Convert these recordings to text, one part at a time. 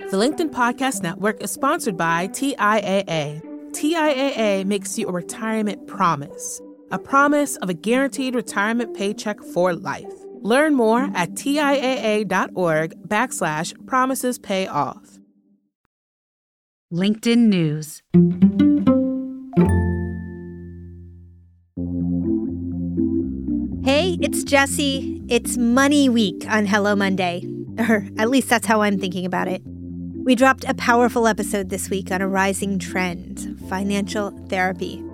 The LinkedIn Podcast Network is sponsored by TIAA. TIAA makes you a retirement promise, a promise of a guaranteed retirement paycheck for life. Learn more at TIAA.org backslash promises pay off. LinkedIn News. Hey, it's Jessi. It's Money Week on Hello Monday. Or at least that's how I'm thinking about it. We dropped a powerful episode this week on a rising trend financial therapy.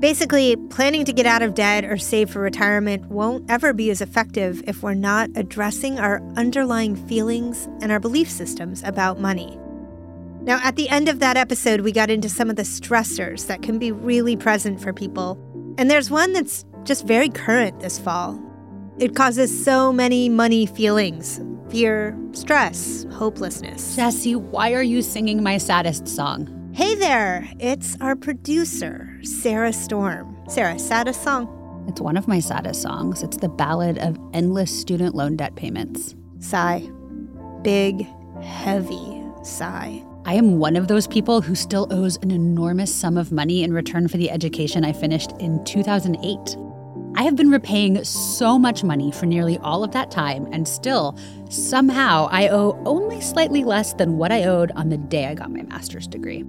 Basically, planning to get out of debt or save for retirement won't ever be as effective if we're not addressing our underlying feelings and our belief systems about money. Now, at the end of that episode, we got into some of the stressors that can be really present for people. And there's one that's just very current this fall. It causes so many money feelings fear, stress, hopelessness. Jessi, why are you singing my saddest song? Hey there, it's our producer, Sarah Storm. Sarah, saddest song? It's one of my saddest songs. It's the ballad of endless student loan debt payments. Sigh. Big, heavy sigh. I am one of those people who still owes an enormous sum of money in return for the education I finished in 2008. I have been repaying so much money for nearly all of that time, and still, somehow, I owe only slightly less than what I owed on the day I got my master's degree.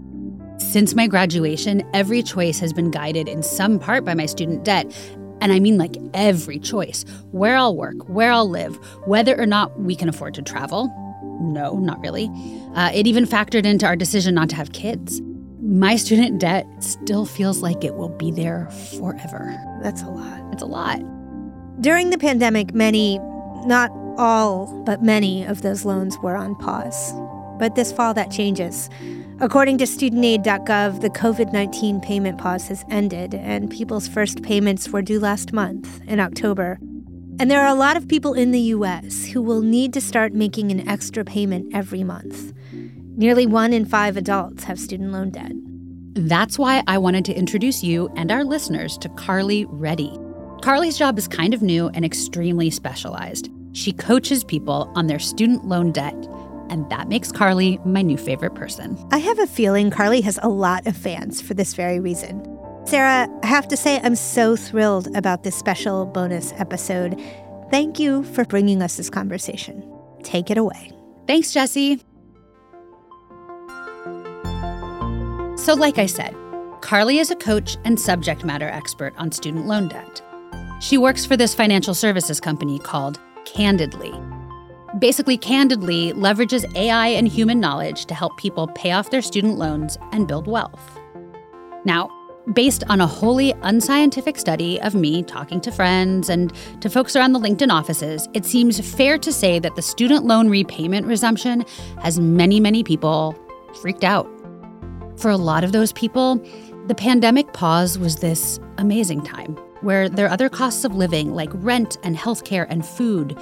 Since my graduation, every choice has been guided in some part by my student debt. And I mean like every choice where I'll work, where I'll live, whether or not we can afford to travel. No, not really. Uh, it even factored into our decision not to have kids my student debt still feels like it will be there forever. That's a lot. It's a lot. During the pandemic, many, not all, but many of those loans were on pause. But this fall, that changes. According to studentaid.gov, the COVID 19 payment pause has ended, and people's first payments were due last month in October. And there are a lot of people in the US who will need to start making an extra payment every month. Nearly one in five adults have student loan debt. That's why I wanted to introduce you and our listeners to Carli Reddy. Carli's job is kind of new and extremely specialized. She coaches people on their student loan debt, and that makes Carli my new favorite person. I have a feeling Carli has a lot of fans for this very reason. Sarah, I have to say, I'm so thrilled about this special bonus episode. Thank you for bringing us this conversation. Take it away. Thanks, Jessi. So, like I said, Carli is a coach and subject matter expert on student loan debt. She works for this financial services company called Candidly. Basically, Candidly leverages AI and human knowledge to help people pay off their student loans and build wealth. Now, based on a wholly unscientific study of me talking to friends and to folks around the LinkedIn offices, it seems fair to say that the student loan repayment resumption has many, many people freaked out. For a lot of those people, the pandemic pause was this amazing time where their other costs of living, like rent and healthcare and food,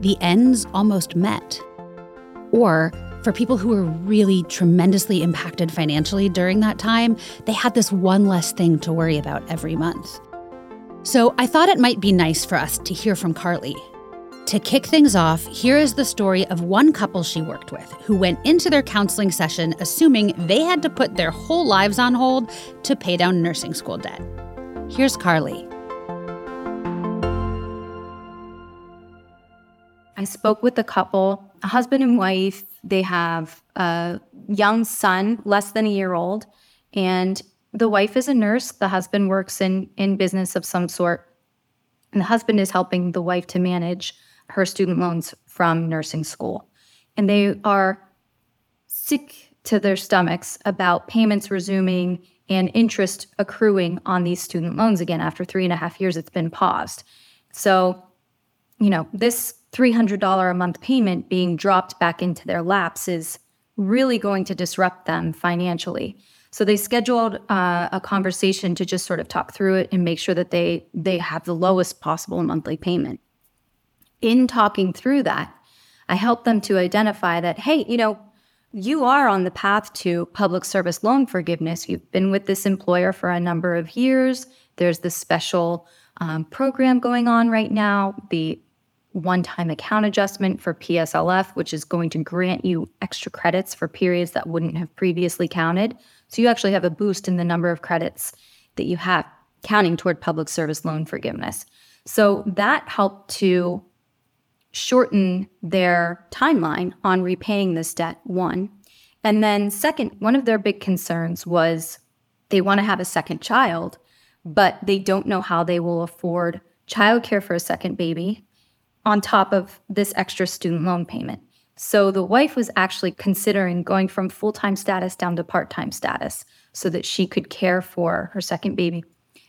the ends almost met. Or for people who were really tremendously impacted financially during that time, they had this one less thing to worry about every month. So I thought it might be nice for us to hear from Carli to kick things off, here is the story of one couple she worked with who went into their counseling session assuming they had to put their whole lives on hold to pay down nursing school debt. Here's Carli. I spoke with a couple, a husband and wife. They have a young son, less than a year old, and the wife is a nurse. The husband works in in business of some sort. And the husband is helping the wife to manage her student loans from nursing school. And they are sick to their stomachs about payments resuming and interest accruing on these student loans again after three and a half years it's been paused. So, you know, this $300 a month payment being dropped back into their laps is really going to disrupt them financially. So they scheduled uh, a conversation to just sort of talk through it and make sure that they they have the lowest possible monthly payment in talking through that, I help them to identify that, hey, you know, you are on the path to public service loan forgiveness. You've been with this employer for a number of years. There's this special um, program going on right now, the one time account adjustment for PSLF, which is going to grant you extra credits for periods that wouldn't have previously counted. So you actually have a boost in the number of credits that you have counting toward public service loan forgiveness. So that helped to shorten their timeline on repaying this debt, one. And then, second, one of their big concerns was they want to have a second child, but they don't know how they will afford childcare for a second baby on top of this extra student loan payment. So the wife was actually considering going from full time status down to part time status so that she could care for her second baby.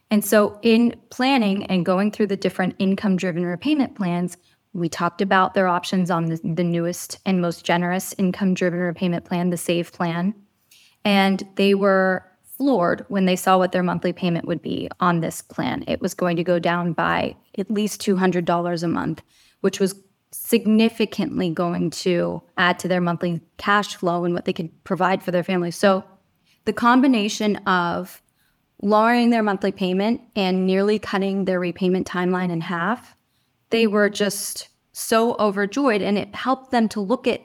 And so, in planning and going through the different income driven repayment plans, we talked about their options on the, the newest and most generous income driven repayment plan, the SAVE plan. And they were floored when they saw what their monthly payment would be on this plan. It was going to go down by at least $200 a month, which was significantly going to add to their monthly cash flow and what they could provide for their family. So the combination of lowering their monthly payment and nearly cutting their repayment timeline in half, they were just so overjoyed and it helped them to look at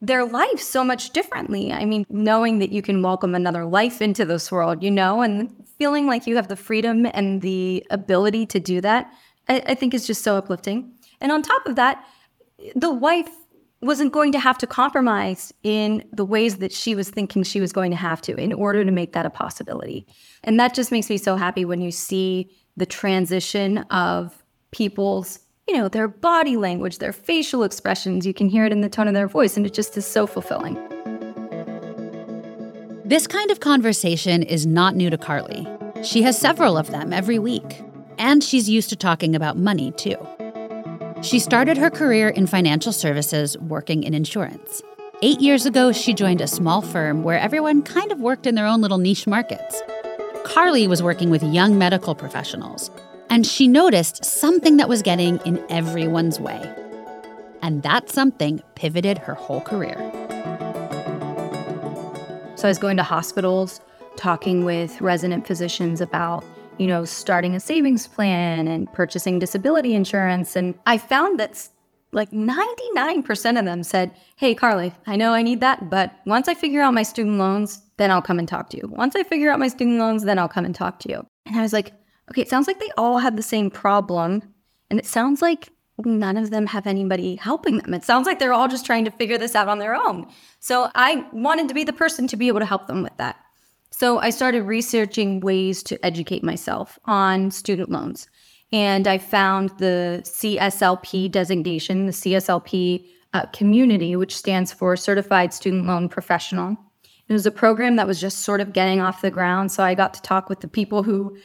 their life so much differently. I mean, knowing that you can welcome another life into this world, you know, and feeling like you have the freedom and the ability to do that, I, I think is just so uplifting. And on top of that, the wife wasn't going to have to compromise in the ways that she was thinking she was going to have to in order to make that a possibility. And that just makes me so happy when you see the transition of people's you know, their body language, their facial expressions. You can hear it in the tone of their voice, and it just is so fulfilling. This kind of conversation is not new to Carli. She has several of them every week, and she's used to talking about money too. She started her career in financial services working in insurance. Eight years ago, she joined a small firm where everyone kind of worked in their own little niche markets. Carli was working with young medical professionals, and she noticed something that was getting in everyone's way. And that something pivoted her whole career. So I was going to hospitals, talking with resident physicians about, you know, starting a savings plan and purchasing disability insurance. And I found that like 99% of them said, Hey, Carli, I know I need that, but once I figure out my student loans, then I'll come and talk to you. Once I figure out my student loans, then I'll come and talk to you. And I was like, okay, it sounds like they all had the same problem. And it sounds like none of them have anybody helping them. It sounds like they're all just trying to figure this out on their own. So I wanted to be the person to be able to help them with that. So I started researching ways to educate myself on student loans. And I found the CSLP designation, the CSLP uh, community, which stands for Certified Student Loan Professional. It was a program that was just sort of getting off the ground. So I got to talk with the people who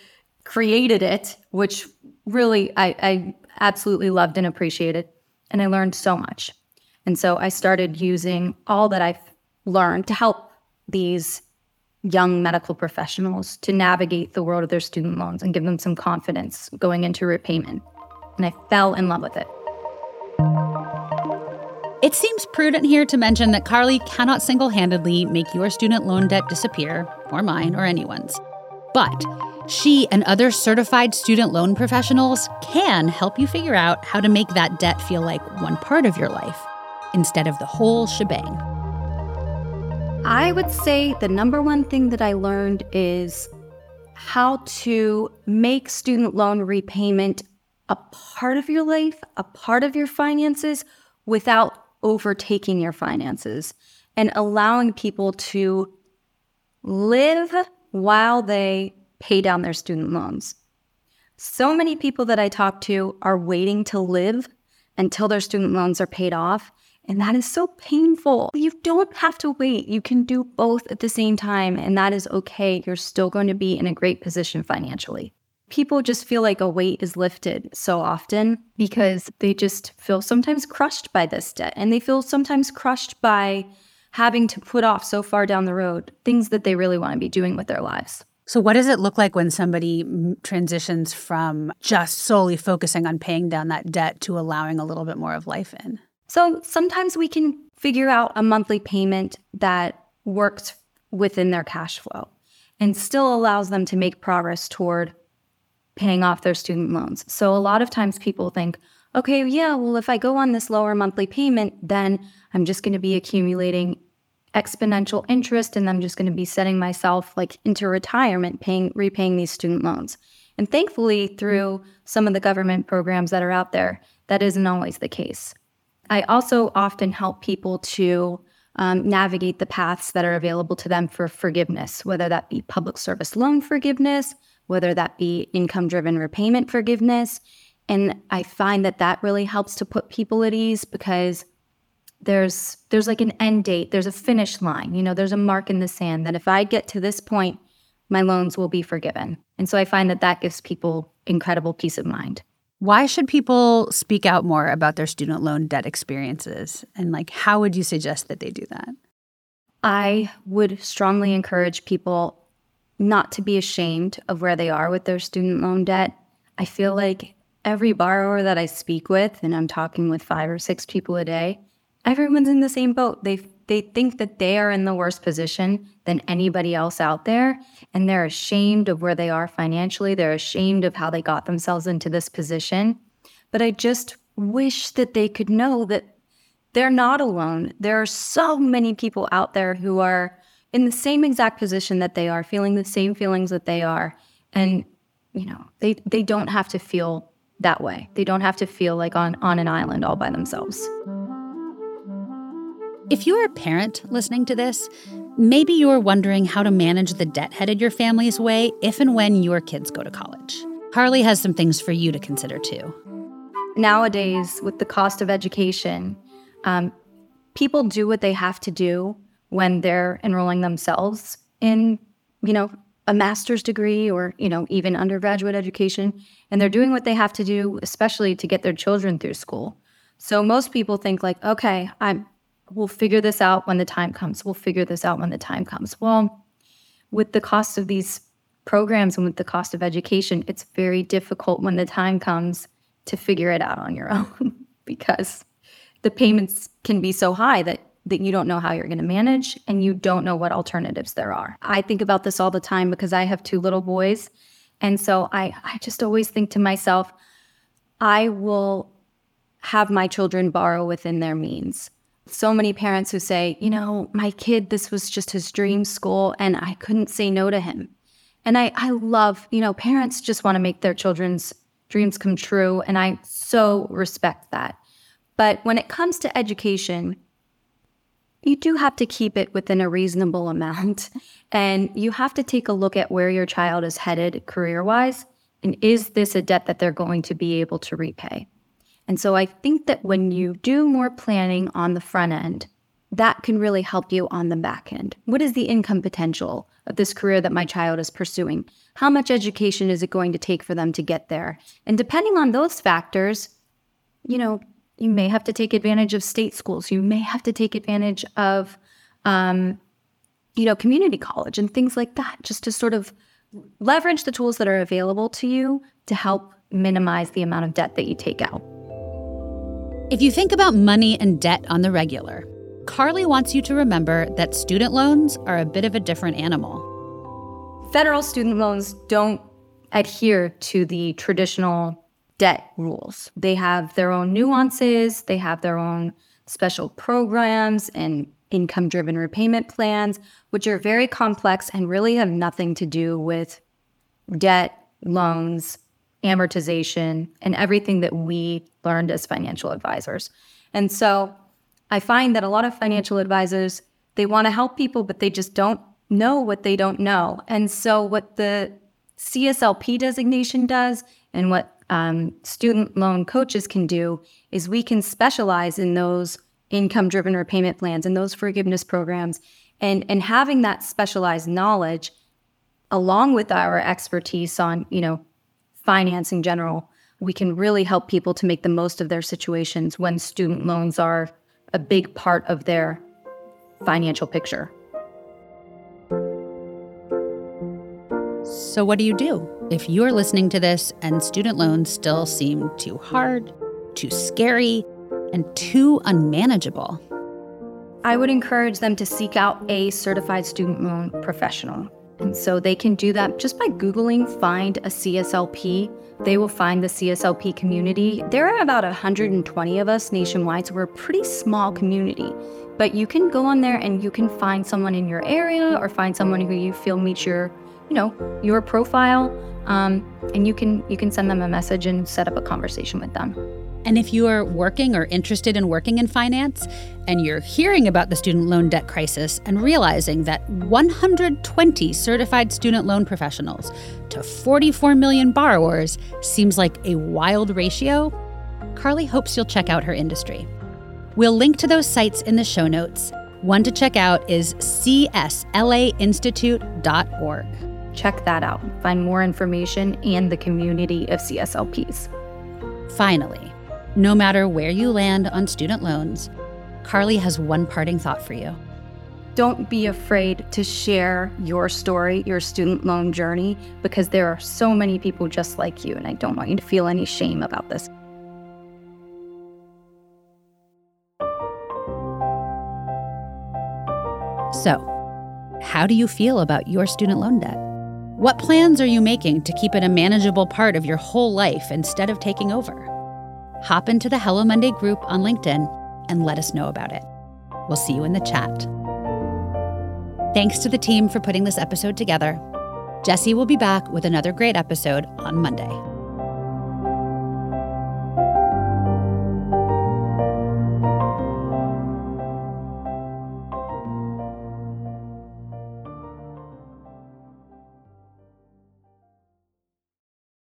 created it, which really I, I absolutely loved and appreciated. And I learned so much. And so I started using all that I've learned to help these young medical professionals to navigate the world of their student loans and give them some confidence going into repayment. And I fell in love with it. It seems prudent here to mention that Carli cannot single handedly make your student loan debt disappear, or mine, or anyone's. But she and other certified student loan professionals can help you figure out how to make that debt feel like one part of your life instead of the whole shebang. I would say the number one thing that I learned is how to make student loan repayment a part of your life, a part of your finances without overtaking your finances and allowing people to live while they pay down their student loans. So many people that I talk to are waiting to live until their student loans are paid off. And that is so painful. You don't have to wait. You can do both at the same time, and that is okay. You're still going to be in a great position financially. People just feel like a weight is lifted so often because they just feel sometimes crushed by this debt, and they feel sometimes crushed by having to put off so far down the road things that they really want to be doing with their lives. So, what does it look like when somebody transitions from just solely focusing on paying down that debt to allowing a little bit more of life in? So, sometimes we can figure out a monthly payment that works within their cash flow and still allows them to make progress toward paying off their student loans. So, a lot of times people think, okay, yeah, well, if I go on this lower monthly payment, then I'm just going to be accumulating exponential interest and I'm just going to be setting myself like into retirement paying repaying these student loans. And thankfully through some of the government programs that are out there, that isn't always the case. I also often help people to um, navigate the paths that are available to them for forgiveness, whether that be public service loan forgiveness, whether that be income driven repayment forgiveness. And I find that that really helps to put people at ease because there's there's like an end date, there's a finish line, you know, there's a mark in the sand that if I get to this point, my loans will be forgiven. And so I find that that gives people incredible peace of mind. Why should people speak out more about their student loan debt experiences? And like, how would you suggest that they do that? I would strongly encourage people not to be ashamed of where they are with their student loan debt. I feel like every borrower that I speak with, and I'm talking with five or six people a day, everyone's in the same boat. They they think that they are in the worst position than anybody else out there and they're ashamed of where they are financially. They're ashamed of how they got themselves into this position. But I just wish that they could know that they're not alone. There are so many people out there who are in the same exact position that they are, feeling the same feelings that they are. And, you know, they, they don't have to feel that way. They don't have to feel like on, on an island all by themselves. If you're a parent listening to this, maybe you're wondering how to manage the debt headed your family's way if and when your kids go to college. Carli has some things for you to consider too. Nowadays, with the cost of education, um, people do what they have to do when they're enrolling themselves in, you know, a master's degree or, you know, even undergraduate education. And they're doing what they have to do, especially to get their children through school. So most people think like, okay, I'm we'll figure this out when the time comes. We'll figure this out when the time comes. Well, with the cost of these programs and with the cost of education, it's very difficult when the time comes to figure it out on your own because the payments can be so high that that you don't know how you're going to manage and you don't know what alternatives there are. I think about this all the time because I have two little boys and so I I just always think to myself I will have my children borrow within their means so many parents who say, you know, my kid, this was just his dream school and I couldn't say no to him. And I, I love, you know, parents just want to make their children's dreams come true. And I so respect that. But when it comes to education, you do have to keep it within a reasonable amount. And you have to take a look at where your child is headed career wise. And is this a debt that they're going to be able to repay? And so I think that when you do more planning on the front end, that can really help you on the back end. What is the income potential of this career that my child is pursuing? How much education is it going to take for them to get there? And depending on those factors, you know, you may have to take advantage of state schools. You may have to take advantage of, um, you know, community college and things like that, just to sort of leverage the tools that are available to you to help minimize the amount of debt that you take out. If you think about money and debt on the regular, Carli wants you to remember that student loans are a bit of a different animal. Federal student loans don't adhere to the traditional debt rules. They have their own nuances, they have their own special programs and income driven repayment plans, which are very complex and really have nothing to do with debt, loans, amortization, and everything that we learned as financial advisors. And so I find that a lot of financial advisors, they want to help people, but they just don't know what they don't know. And so what the CSLP designation does and what um, student loan coaches can do is we can specialize in those income driven repayment plans and those forgiveness programs and and having that specialized knowledge along with our expertise on you know finance in general, we can really help people to make the most of their situations when student loans are a big part of their financial picture. So, what do you do if you're listening to this and student loans still seem too hard, too scary, and too unmanageable? I would encourage them to seek out a certified student loan professional And so they can do that just by Googling find a CSLP. They will find the CSLP community. There are about 120 of us nationwide, so we're a pretty small community. But you can go on there and you can find someone in your area or find someone who you feel meets your, you know, your profile. Um, and you can you can send them a message and set up a conversation with them. And if you are working or interested in working in finance and you're hearing about the student loan debt crisis and realizing that 120 certified student loan professionals to 44 million borrowers seems like a wild ratio, Carli hopes you'll check out her industry. We'll link to those sites in the show notes. One to check out is cslainstitute.org. Check that out. Find more information and the community of CSLPs. Finally, no matter where you land on student loans, Carli has one parting thought for you. Don't be afraid to share your story, your student loan journey, because there are so many people just like you, and I don't want you to feel any shame about this. So, how do you feel about your student loan debt? What plans are you making to keep it a manageable part of your whole life instead of taking over? Hop into the Hello Monday group on LinkedIn and let us know about it. We'll see you in the chat. Thanks to the team for putting this episode together. Jessi will be back with another great episode on Monday.